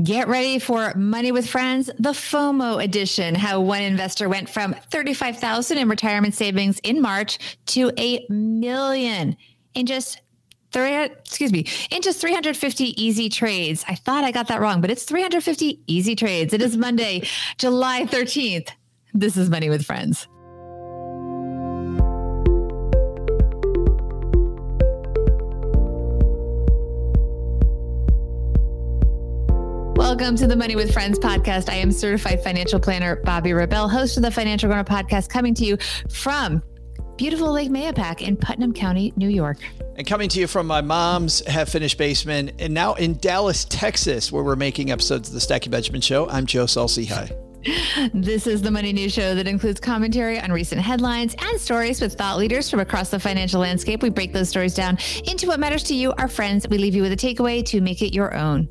Get ready for Money with Friends, the FOMO edition. How one investor went from 35,000 in retirement savings in March to a million in just three, excuse me, in just 350 easy trades. I thought I got that wrong, but it's 350 easy trades. It is Monday, July 13th. This is Money with Friends. Welcome to the Money with Friends podcast. I am certified financial planner Bobbi Rebell, host of the Financial Grown Up podcast, coming to you from beautiful Lake Mahopac in Putnam County, New York. And coming to you from my mom's half finished basement, and now in Dallas, Texas, where we're making episodes of the Stacking Benjamins Show. I'm Joe Saul-Sehy. Hi. This is the Money News Show that includes commentary on recent headlines and stories with thought leaders from across the financial landscape. We break those stories down into what matters to you, our friends. We leave you with a takeaway to make it your own.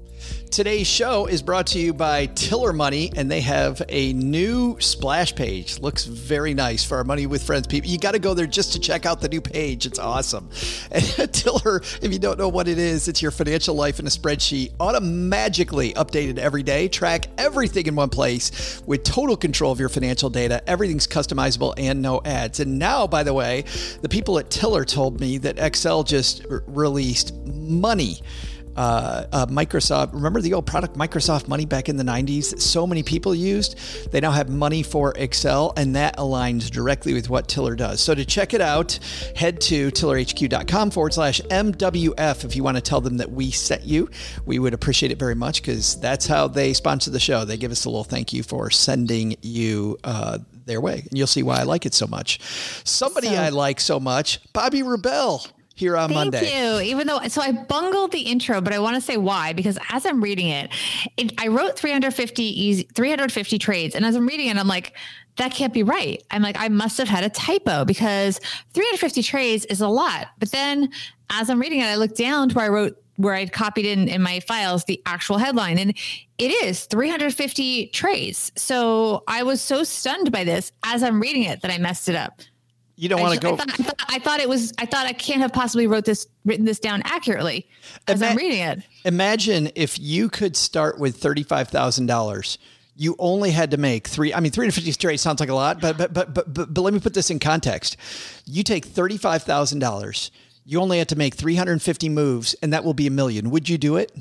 Today's show is brought to you by Tiller Money, and they have a new splash page. Looks very nice for our Money with Friends people. You got to go there just to check out the new page. It's awesome. And Tiller, if you don't know what it is, it's your financial life in a spreadsheet, automatically updated every day. Track everything in one place with total control of your financial data. Everything's customizable and no ads. And now, by the way, the people at Tiller told me that Excel just r- released money uh, uh, Microsoft. Remember the old product Microsoft Money back in the 90s? So many people used. They now have money for Excel, and that aligns directly with what Tiller does. So to check it out, head to tillerhq.com forward slash MWF if you want to tell them that we sent you. We would appreciate it very much because that's how they sponsor the show. They give us a little thank you for sending you uh, their way. And you'll see why I like it so much. Somebody so, I like so much, Bobbi Rebell here on Thank Monday. Thank you. Even though, so I bungled the intro, but I want to say why because as I'm reading it, it, I wrote 350 easy, 350 trades, and as I'm reading it, I'm like, that can't be right. I'm like, I must have had a typo because 350 trades is a lot. But then, as I'm reading it, I look down to where I wrote where I'd copied in in my files the actual headline, and it is 350 trades. So I was so stunned by this as I'm reading it that I messed it up you don't want to go. I thought, I thought, I thought, it was. I thought I can't have possibly wrote this, written this down accurately as Ima- I'm reading it. Imagine if you could start with thirty-five thousand dollars. You only had to make three. I mean, three hundred fifty straight sounds like a lot, but but but but but, but let me put this in context. You take thirty-five thousand dollars. You only had to make three hundred fifty moves, and that will be a million. Would you do it?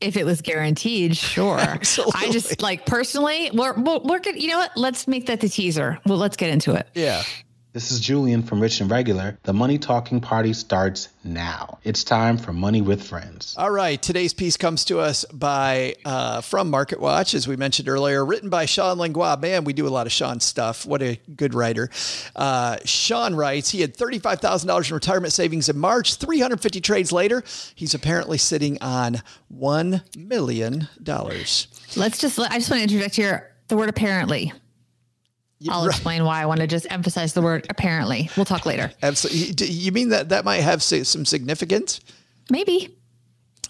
If it was guaranteed, sure. Absolutely. I just like personally, we're, we're, we're good. You know what? Let's make that the teaser. Well, let's get into it. Yeah. This is Julien from Rich and Regular. The Money Talking Party starts now. It's time for Money with Friends. All right. Today's piece comes to us by uh, from Market Watch, as we mentioned earlier, written by Shawn Langlois. Man, we do a lot of Shawn stuff. What a good writer. Uh, Shawn writes he had $35,000 in retirement savings in March. 350 trades later, he's apparently sitting on $1 million. Let's just, I just want to interject here the word apparently. I'll right. explain why I want to just emphasize the word apparently. We'll talk later. Absolutely. You mean that that might have some significance? Maybe.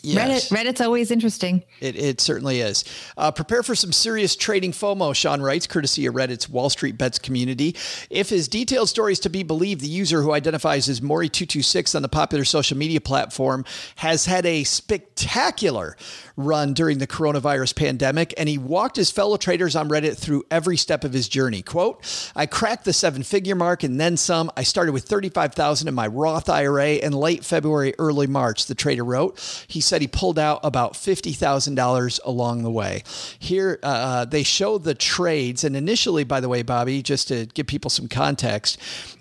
Yes. Reddit, Reddit's always interesting. It, it certainly is. Uh, prepare for some serious trading FOMO, Shawn writes, courtesy of Reddit's Wall Street Bets community. If his detailed stories to be believed, the user who identifies as Mori226 on the popular social media platform has had a spectacular run during the coronavirus pandemic, and he walked his fellow traders on Reddit through every step of his journey. Quote, I cracked the seven figure mark and then some. I started with 35,000 in my Roth IRA in late February, early March, the trader wrote. He said he pulled out about $50,000 along the way. Here, uh, uh, they show the trades. And initially, by the way, Bobbi, just to give people some context,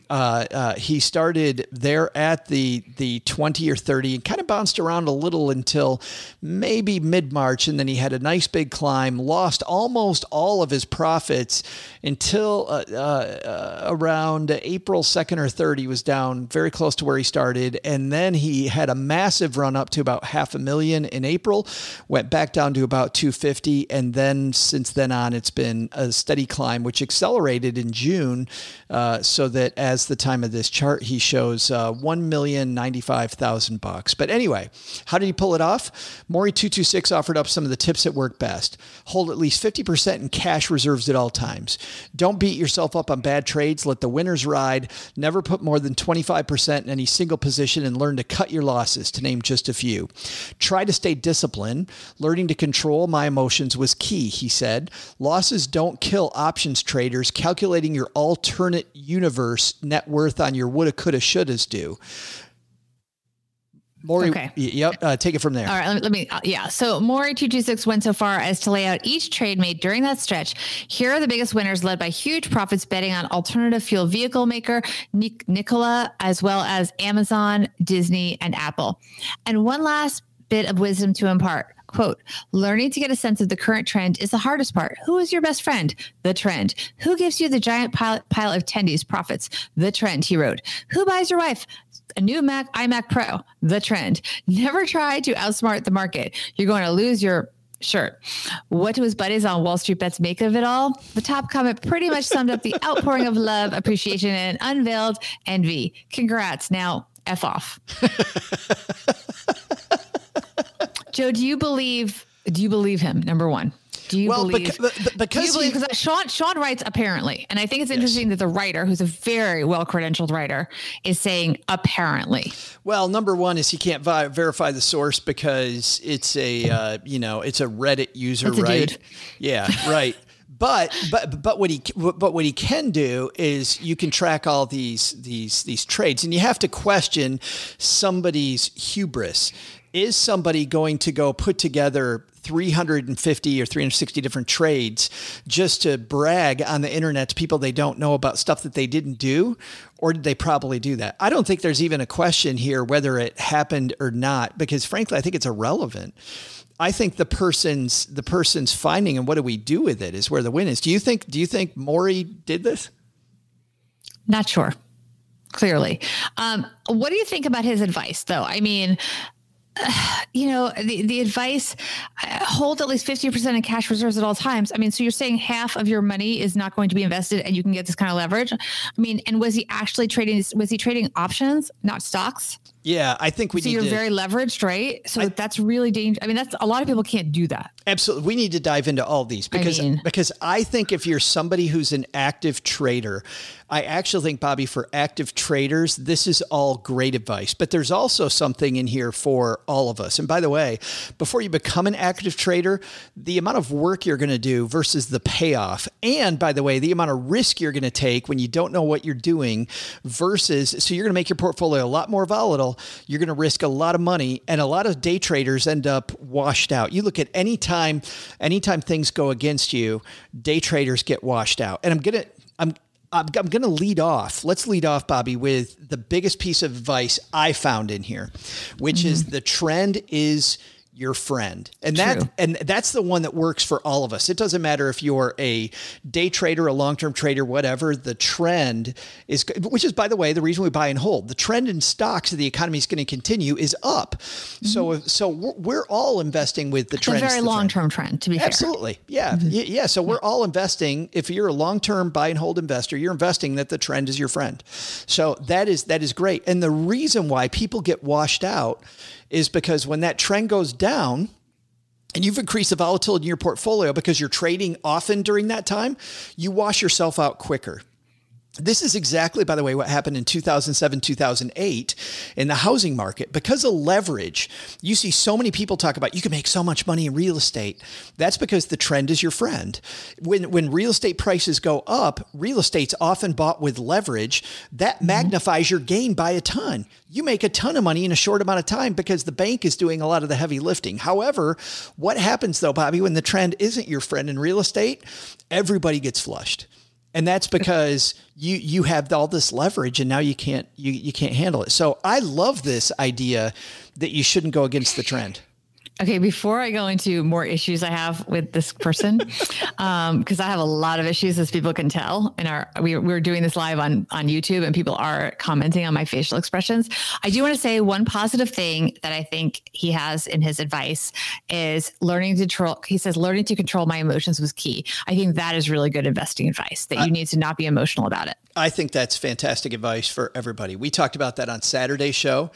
uh, uh, he started there at the the 20 or 30 and kind of bounced around a little until maybe mid March, and then he had a nice big climb. Lost almost all of his profits until uh, uh around April 2nd or 3rd. He was down very close to where he started, and then he had a massive run up to about half a million in April. Went back down to about 250, and then since then on, it's been a steady climb, which accelerated in June, uh, so that as as the time of this chart, he shows uh, one million ninety five thousand bucks. But anyway, how did he pull it off? Maury two two six offered up some of the tips that work best. Hold at least fifty percent in cash reserves at all times. Don't beat yourself up on bad trades. Let the winners ride. Never put more than twenty five percent in any single position, and learn to cut your losses. To name just a few. Try to stay disciplined. Learning to control my emotions was key. He said, losses don't kill options traders. Calculating your alternate universe net worth on your woulda, coulda, shouldas do. Maury, okay. yep, uh, take it from there. All right, let me, uh, yeah. So Maury 226 went so far as to lay out each trade made during that stretch. Here are the biggest winners led by huge profits betting on alternative fuel vehicle maker Nikola, as well as Amazon, Disney, and Apple. And one last bit of wisdom to impart. Quote, learning to get a sense of the current trend is the hardest part. Who is your best friend? The trend. Who gives you the giant pile, pile of tendies profits? The trend, he wrote. Who buys your wife? A new Mac iMac Pro, the trend. Never try to outsmart the market. You're going to lose your shirt. What do his buddies on Wall Street Bets make of it all? The top comment pretty much summed up the outpouring of love, appreciation, and unveiled envy. Congrats. Now, F off. Joe, do you believe? Do you believe him? Number one. Do you well, believe? Beca- because believe, he, because Shawn Shawn writes apparently, and I think it's interesting yes. that the writer, who's a very well credentialed writer, is saying apparently. Well, number one is he can't vi- verify the source because it's a uh, you know it's a Reddit user, a right? Yeah, right. but but but what he but what he can do is you can track all these these these trades and you have to question somebody's hubris is somebody going to go put together 350 or 360 different trades just to brag on the internet to people they don't know about stuff that they didn't do? Or did they probably do that? I don't think there's even a question here whether it happened or not, because frankly, I think it's irrelevant. I think the person's the person's finding and what do we do with it is where the win is. Do you think do you think Maury did this? Not sure. Clearly. Um, what do you think about his advice though? I mean, you know, the, the advice hold at least 50% in cash reserves at all times. I mean, so you're saying half of your money is not going to be invested and you can get this kind of leverage. I mean, and was he actually trading, was he trading options, not stocks? Yeah, I think we so you're to, very leveraged, right? So I, that's really dangerous. I mean, that's a lot of people can't do that. Absolutely. We need to dive into all these because I mean, because I think if you're somebody who's an active trader, I actually think Bobbi for active traders, this is all great advice. But there's also something in here for all of us. And by the way, before you become an active trader, the amount of work you're going to do versus the payoff, and by the way, the amount of risk you're going to take when you don't know what you're doing versus so you're going to make your portfolio a lot more volatile you're going to risk a lot of money, and a lot of day traders end up washed out. You look at any time, anytime things go against you, day traders get washed out. And I'm gonna, I'm I'm, I'm going to lead off. Let's lead off, Bobbi, with the biggest piece of advice I found in here, which mm-hmm. is the trend is your friend. And that True. and that's the one that works for all of us. It doesn't matter if you're a day trader, a long-term trader, whatever, the trend is which is by the way the reason we buy and hold. The trend in stocks of the economy is going to continue is up. Mm-hmm. So so we're, all investing with the trend. It's a very long-term trend. trend to be fair. Absolutely. Fair. Yeah. Mm-hmm. Yeah, so we're all investing if you're a long-term buy and hold investor, you're investing that the trend is your friend. So that is that is great. And the reason why people get washed out is because when that trend goes down, and you've increased the volatility in your portfolio because you're trading often during that time, you wash yourself out quicker. This is exactly, by the way, what happened in 2007, 2008 in the housing market. Because of leverage, you see so many people talk about you can make so much money in real estate. That's because the trend is your friend. When, when real estate prices go up, real estate's often bought with leverage. That mm-hmm. magnifies your gain by a ton. You make a ton of money in a short amount of time because the bank is doing a lot of the heavy lifting. However, what happens though, Bobbi, when the trend isn't your friend in real estate? Everybody gets flushed and that's because you you have all this leverage and now you can't you, you can't handle it. So i love this idea that you shouldn't go against the trend Okay, before I go into more issues I have with this person, because um, I have a lot of issues, as people can tell, and our we, we're doing this live on on YouTube, and people are commenting on my facial expressions. I do want to say one positive thing that I think he has in his advice is learning to control. He says learning to control my emotions was key. I think that is really good investing advice. That you need to not be emotional about it. I think that's fantastic advice for everybody. We talked about that on Saturday show,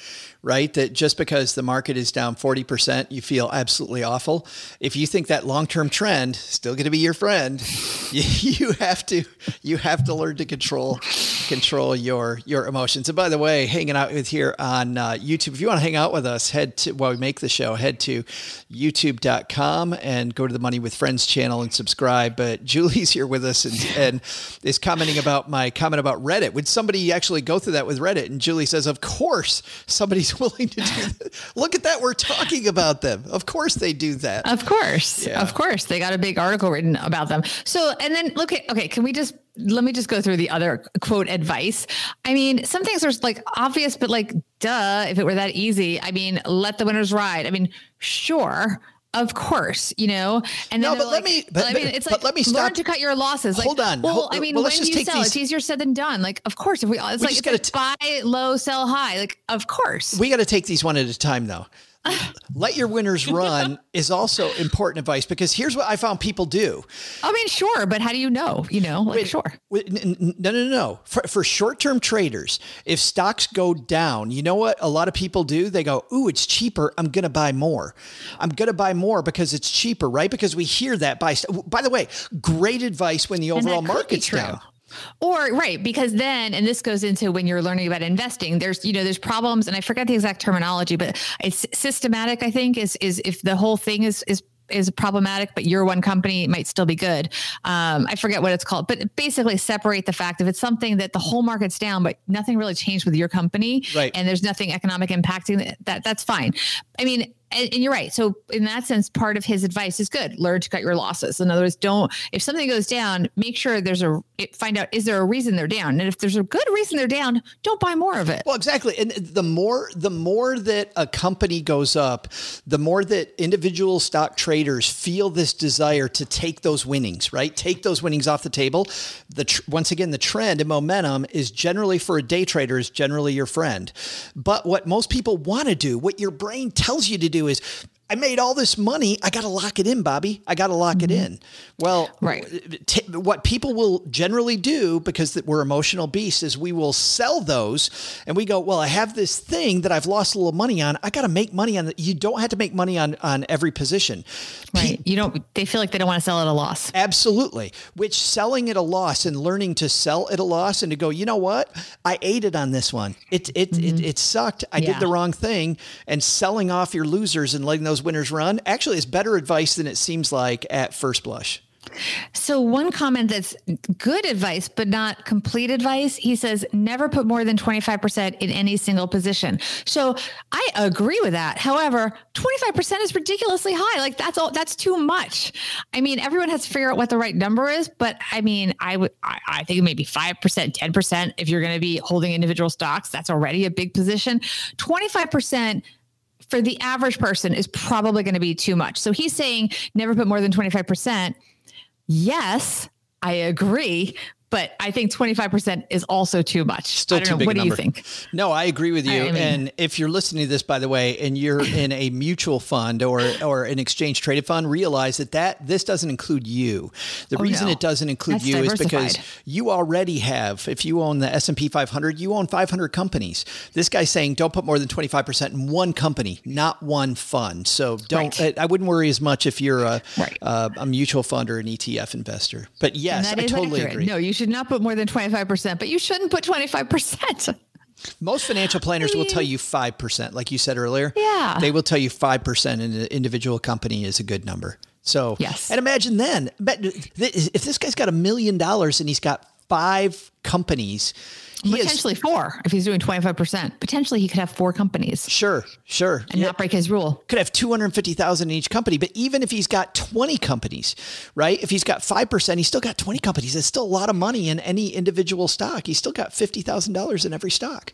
right? That just because the market is down 40%, you feel absolutely awful. If you think that long-term trend still going to be your friend, you, you have to you have to learn to control control your your emotions. And by the way, hanging out with here on uh, YouTube, if you want to hang out with us, head to while we make the show, head to youtube.com and go to the Money with Friends channel and subscribe. But Julie's here with us and, and is commenting about my comment about Reddit. Would somebody actually go through that with Reddit? And Julie says, Of course, somebody's willing to do that. Look at that. We're talking about them. Of course they do that. Of course. Yeah. Of course. They got a big article written about them. So, and then look at, okay, can we just let me just go through the other quote advice. I mean, some things are like obvious, but like, duh, if it were that easy, I mean, let the winners ride. I mean, sure. Of course, you know, and no, but like, let me. But, I mean, it's like let me stop. learn to cut your losses. Like, hold on. Well, hold, I mean, well, when you sell, these... it's easier said than done. Like, of course, if we, it's we like, it's like t- buy low, sell high. Like, of course, we got to take these one at a time, though let your winners run is also important advice because here's what I found people do. I mean, sure, but how do you know? You know, like, wait, sure. No, no, no. For, for short term traders, if stocks go down, you know what a lot of people do? They go, Ooh, it's cheaper. I'm going to buy more. I'm going to buy more because it's cheaper, right? Because we hear that by, by the way, great advice when the overall market's down. Or right, because then, and this goes into when you're learning about investing, there's, you know, there's problems, and I forget the exact terminology, but it's systematic, I think, is is if the whole thing is is is problematic, but your one company might still be good. Um, I forget what it's called, but basically separate the fact if it's something that the whole market's down, but nothing really changed with your company, right. and there's nothing economic impacting that, that's fine. I mean, and, and, you're right. So in that sense, part of his advice is good. Learn to cut your losses. In other words, don't if something goes down, make sure there's a find out is there a reason they're down, and if there's a good reason they're down, don't buy more of it. Well, exactly. And the more the more that a company goes up, the more that individual stock traders feel this desire to take those winnings, right? Take those winnings off the table. The tr- once again, the trend and momentum is generally for a day trader is generally your friend. But what most people want to do, what your brain tells you to do is I made all this money. I got to lock it in, Bobbi. I got to lock mm-hmm. it in. Well, right. T- what people will generally do because we're emotional beasts is we will sell those and we go, well, I have this thing that I've lost a little money on. I got to make money on it. You don't have to make money on on every position. Right. Pe- you don't. They feel like they don't want to sell at a loss. Absolutely. Which selling at a loss and learning to sell at a loss and to go, you know what? I ate it on this one. It it mm-hmm. it, it, sucked. I yeah. did the wrong thing. And selling off your losers and letting those winners run actually is better advice than it seems like at first blush. So, one comment that's good advice, but not complete advice. He says, never put more than 25% in any single position. So, I agree with that. However, 25% is ridiculously high. Like, that's all, that's too much. I mean, everyone has to figure out what the right number is, but I mean, I would, I, I think maybe 5%, 10% if you're going to be holding individual stocks. That's already a big position. 25% for the average person is probably going to be too much. So he's saying never put more than 25%. Yes, I agree but I think 25% is also too much. Still too know, big What do you think? No, I agree with you. I mean, and if you're listening to this, by the way, and you're in a mutual fund or, or an exchange traded fund, realize that, that this doesn't include you. The oh, reason no. it doesn't include That's you is because you already have, if you own the S&P 500, you own 500 companies. This guy's saying don't put more than 25% in one company, not one fund. So don't, right. I, I, wouldn't worry as much if you're a, right. uh, a mutual fund or an ETF investor. But yes, I totally accurate. agree. No, you should not put more than 25%, but you shouldn't put 25%. Most financial planners I mean, will tell you 5%, like you said earlier. Yeah. They will tell you 5% in an individual company is a good number. So, yes. And imagine then, if this guy's got a million dollars and he's got five companies, he potentially four if he's doing 25%. Potentially he could have four companies. Sure, sure. And yeah. not break his rule. Could have 250,000 in each company, but even if he's got 20 companies, right? If he's got 5%, he's still got 20 companies. It's still a lot of money in any individual stock. He's still got $50,000 in every stock.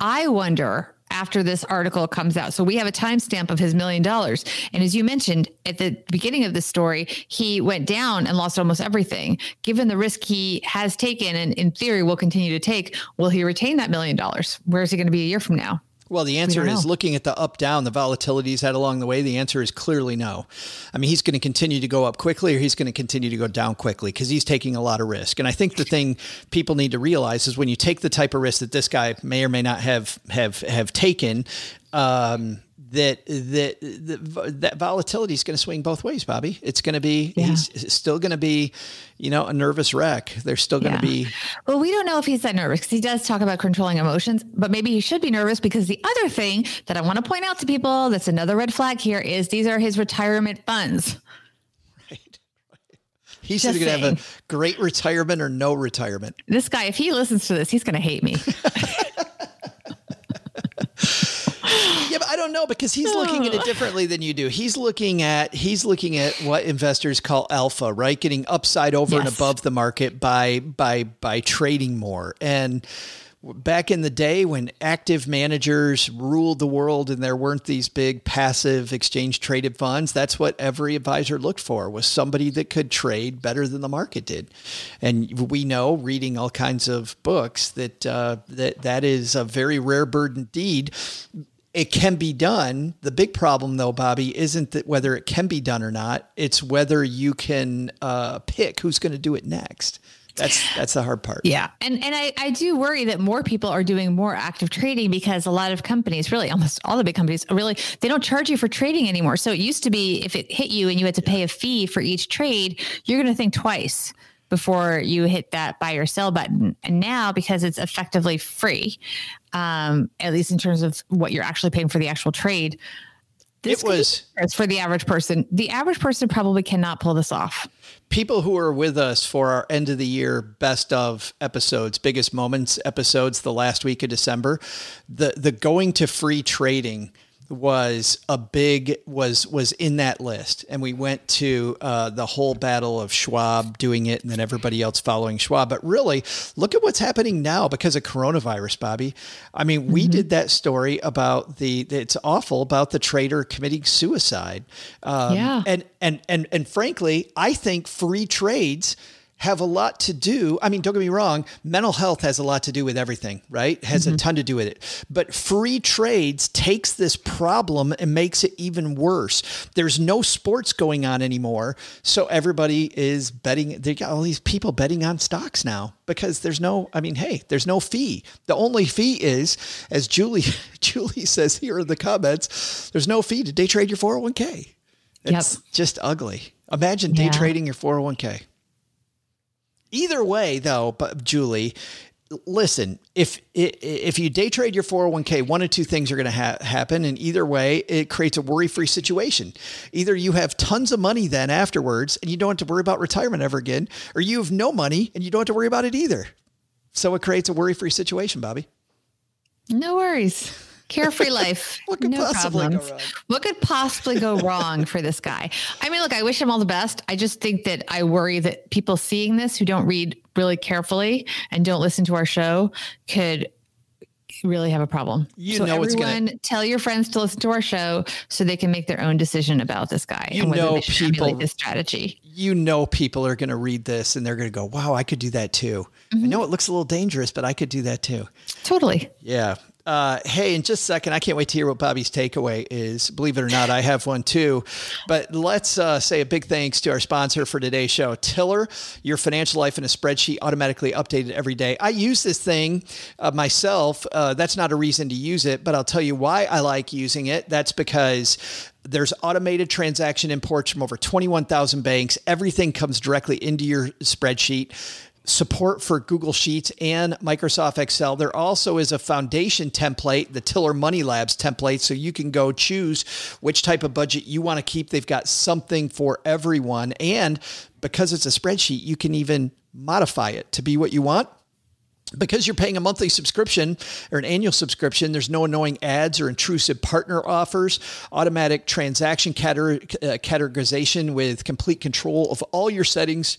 I wonder after this article comes out. So we have a timestamp of his million dollars. And as you mentioned at the beginning of the story, he went down and lost almost everything. Given the risk he has taken and in theory will continue to take, will he retain that million dollars? Where is he going to be a year from now? Well, the answer is looking at the up down, the volatility he's had along the way. The answer is clearly no. I mean, he's going to continue to go up quickly or he's going to continue to go down quickly because he's taking a lot of risk. And I think the thing people need to realize is when you take the type of risk that this guy may or may not have have have taken, um, that that that, that volatility is going to swing both ways, Bobbi. It's going to be yeah. he's still going to be, you know, a nervous wreck. There's still going to yeah. be. Well, we don't know if he's that nervous because he does talk about controlling emotions, but maybe he should be nervous because the other thing that I want to point out to people that's another red flag here is these are his retirement funds. Right. He's either going to have a great retirement or no retirement. This guy, if he listens to this, he's going to hate me. yeah, but I don't know because he's looking at it differently than you do. He's looking at he's looking at what investors call alpha, right? Getting upside over yes. and above the market by by by trading more. And back in the day when active managers ruled the world and there weren't these big passive exchange traded funds that's what every advisor looked for was somebody that could trade better than the market did and we know reading all kinds of books that uh, that that is a very rare bird indeed it can be done. The big problem, though, Bobbi, isn't that whether it can be done or not. It's whether you can uh, pick who's going to do it next. That's that's the hard part. Yeah, and and I I do worry that more people are doing more active trading because a lot of companies, really almost all the big companies, really they don't charge you for trading anymore. So it used to be if it hit you and you had to pay a fee for each trade, you're going to think twice before you hit that buy or sell button. And now, because it's effectively free, um, at least in terms of what you're actually paying for the actual trade, this it was for the average person. The average person probably cannot pull this off. People who are with us for our end of the year best of episodes, biggest moments episodes, the last week of December, the the going to free trading was a big was was in that list and we went to uh, the whole battle of schwab doing it and then everybody else following schwab but really look at what's happening now because of coronavirus bobbi i mean we mm-hmm. did that story about the it's awful about the trader committing suicide um, yeah. and and and and frankly i think free trades have a lot to do. I mean, don't get me wrong, mental health has a lot to do with everything, right? Has mm-hmm. a ton to do with it. But free trades takes this problem and makes it even worse. There's no sports going on anymore. So everybody is betting. They got all these people betting on stocks now because there's no, I mean, hey, there's no fee. The only fee is, as Julie, Julie says here in the comments, there's no fee to day trade your 401k. It's yep. just ugly. Imagine day yeah. trading your 401k. Either way, though, but Julie, listen, if if you day trade your 401k, one of two things are going to ha- happen, and either way, it creates a worry-free situation. Either you have tons of money then afterwards, and you don't have to worry about retirement ever again, or you have no money and you don't have to worry about it either. So it creates a worry-free situation, Bobbi. No worries. Carefree life. what could no possibly problems. go wrong? What could possibly go wrong for this guy? I mean, look, I wish him all the best. I just think that I worry that people seeing this who don't read really carefully and don't listen to our show could really have a problem. You so know everyone, gonna... tell your friends to listen to our show so they can make their own decision about this guy you and whether know they should people, this strategy. You know, people are going to read this and they're going to go, "Wow, I could do that too." Mm-hmm. I know it looks a little dangerous, but I could do that too. Totally. Yeah. Uh, hey, in just a second, I can't wait to hear what Bobbi's takeaway is. Believe it or not, I have one too. But let's uh, say a big thanks to our sponsor for today's show, Tiller, your financial life in a spreadsheet automatically updated every day. I use this thing uh, myself. Uh, that's not a reason to use it, but I'll tell you why I like using it. That's because there's automated transaction imports from over 21,000 banks. Everything comes directly into your spreadsheet support for Google Sheets and Microsoft Excel. There also is a foundation template, the Tiller Money Labs template, so you can go choose which type of budget you want to keep. They've got something for everyone. And because it's a spreadsheet, you can even modify it to be what you want because you're paying a monthly subscription or an annual subscription, there's no annoying ads or intrusive partner offers, automatic transaction uh, categorization with complete control of all your settings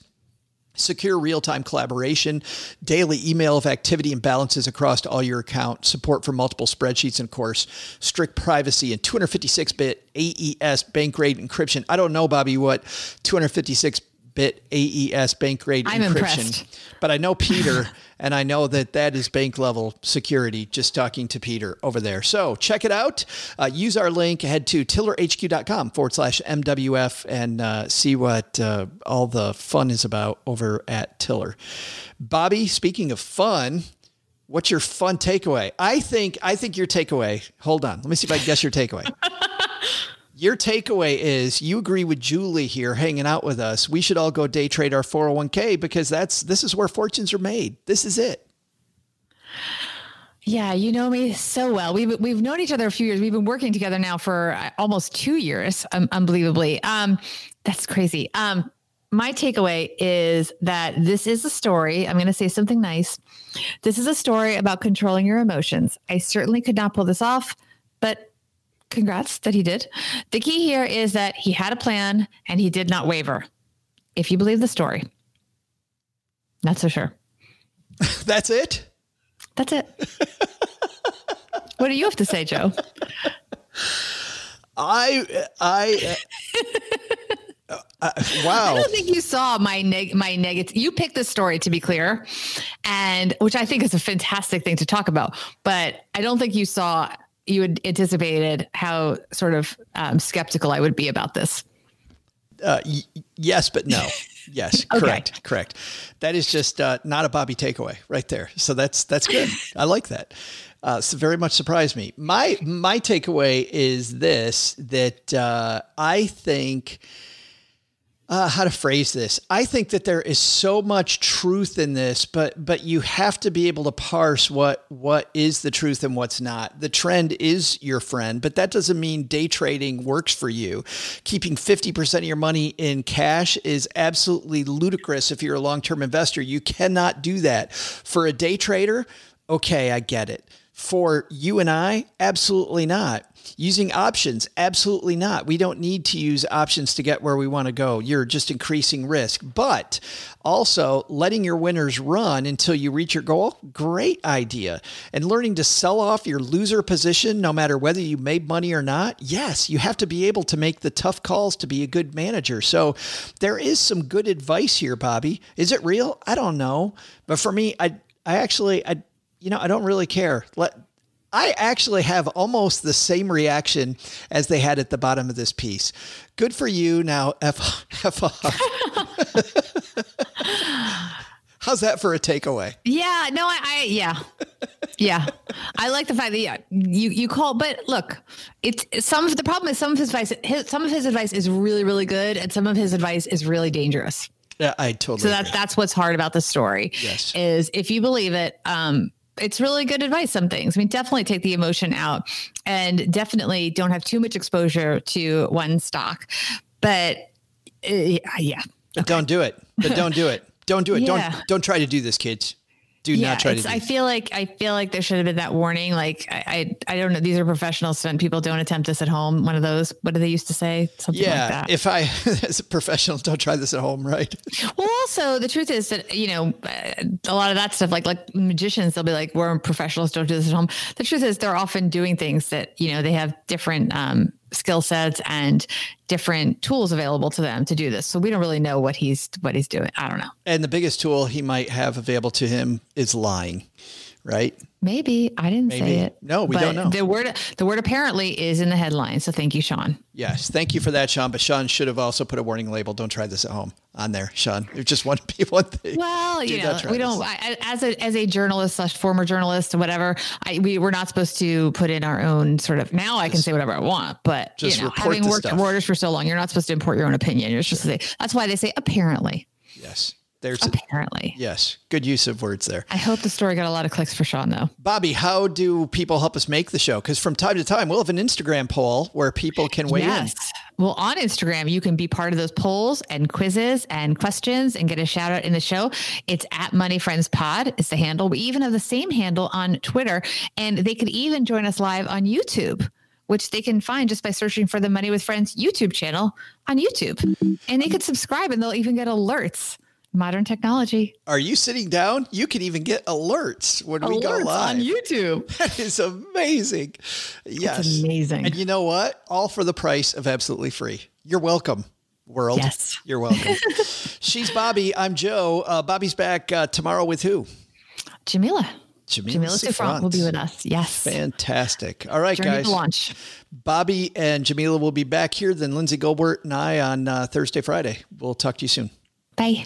secure real-time collaboration, daily email of activity and balances across all your accounts, support for multiple spreadsheets, and course, strict privacy and 256-bit AES bank grade encryption. I don't know, Bobbi, what 256 bit AES bank grade I'm encryption. impressed. But I know Peter, and I know that that is bank level security. Just talking to Peter over there. So check it out. Uh, use our link. Head to tillerhq.com forward slash MWF and uh, see what uh, all the fun is about over at Tiller. Bobbi, speaking of fun, what's your fun takeaway? I think I think your takeaway. Hold on, let me see if I can guess your takeaway. your takeaway is you agree with Julie here, hanging out with us. We should all go day trade our 401k because that's this is where fortunes are made. This is it. Yeah, you know me so well. We've we've known each other a few years. We've been working together now for uh, almost two years, um, unbelievably. Um, that's crazy. Um, my takeaway is that this is a story. I'm going to say something nice. This is a story about controlling your emotions. I certainly could not pull this off, but congrats that he did. The key here is that he had a plan and he did not waver. If you believe the story, not so sure. That's it. That's it. what do you have to say, Joe? I I. Uh, uh, wow. I don't think you saw my neg my negative. You picked the story to be clear, and which I think is a fantastic thing to talk about. But I don't think you saw you had anticipated how sort of um, skeptical I would be about this. Uh, y- yes, but no. Yes, Okay. correct, correct. That is just uh, not a Bobbi takeaway right there. So that's that's good. I like that. Uh, so very much surprised me. My my takeaway is this: that uh, I think uh, how to phrase this. I think that there is so much truth in this, but but you have to be able to parse what what is the truth and what's not. The trend is your friend, but that doesn't mean day trading works for you. Keeping 50% of your money in cash is absolutely ludicrous if you're a long-term investor. You cannot do that. For a day trader, okay, I get it. For you and I, absolutely not. Using options, absolutely not. We don't need to use options to get where we want to go. You're just increasing risk. But also, letting your winners run until you reach your goal, great idea. And learning to sell off your loser position, no matter whether you made money or not, yes, you have to be able to make the tough calls to be a good manager. So there is some good advice here, Bobbi. Is it real? I don't know. But for me, I, I actually, I, you know, I don't really care. Let I actually have almost the same reaction as they had at the bottom of this piece. Good for you. Now, F, F off. How's that for a takeaway? Yeah, no, I, I yeah, yeah. I like the fact that yeah, you you call, but look, it's some of the problem is some of his advice. His, some of his advice is really really good, and some of his advice is really dangerous. Yeah, I totally. So that agree. that's what's hard about the story. Yes. is if you believe it, um, it's really good advice. Some things. I mean, definitely take the emotion out, and definitely don't have too much exposure to one stock. But uh, yeah, But don't do it. But don't do it. Don't do it. Yeah. Don't don't try to do this, kids. Do yeah, not try to. I feel like I feel like there should have been that warning. Like I, I, I don't know. These are professional stunt people. Don't attempt this at home. One of those. What do they used to say? Something like yeah, that. if I as a professional, don't try this at home, right? well, also the truth is that you know a lot of that stuff. Like like magicians, they'll be like, "We're professionals. Don't do this at home." The truth is, they're often doing things that you know they have different um, skill sets and different tools available to them to do this. So we don't really know what he's what he's doing. I don't know. And the biggest tool he might have available to him is lying, right? Maybe I didn't Maybe. say it. No, we But don't know. The word the word apparently is in the headline. So thank you, Shawn. Yes, thank you for that, Shawn. But Shawn should have also put a warning label. Don't try this at home on there, Shawn. It just one one thing. Well, Do you know, we don't. I, as a as a journalist slash former journalist or whatever, I we we're not supposed to put in our own sort of. Now I can say whatever I want, but just you know, having worked stuff. at Reuters for so long, you're not supposed to import your own opinion. You're supposed to say. That's why they say apparently. Yes, there's Apparently. yes, good use of words there. I hope the story got a lot of clicks for Shawn though. Bobbi, how do people help us make the show? Because from time to time, we'll have an Instagram poll where people can weigh in. Yes. Well, on Instagram, you can be part of those polls and quizzes and questions and get a shout out in the show. It's at Money Friends Pod is the handle. We even have the same handle on Twitter, and they could even join us live on YouTube. Which they can find just by searching for the Money with Friends YouTube channel on YouTube. And they could subscribe and they'll even get alerts. Modern technology. Are you sitting down? You can even get alerts when we go Alerts live. on YouTube. That is amazing. Yes. amazing. And you know what? All for the price of absolutely free. You're welcome. world. Yes. You're welcome. She's Bobbi. I'm Joe. Uh, Bobbi's back uh, tomorrow with who? Jamila. Jamila, Jamila Souffrant will be with us. Yes. Fantastic. All right, Journey guys. launch. Bobbi and Jamila will be back here. Then Lindsay Goldwert and I on uh, Thursday, Friday. We'll talk to you soon. Bye.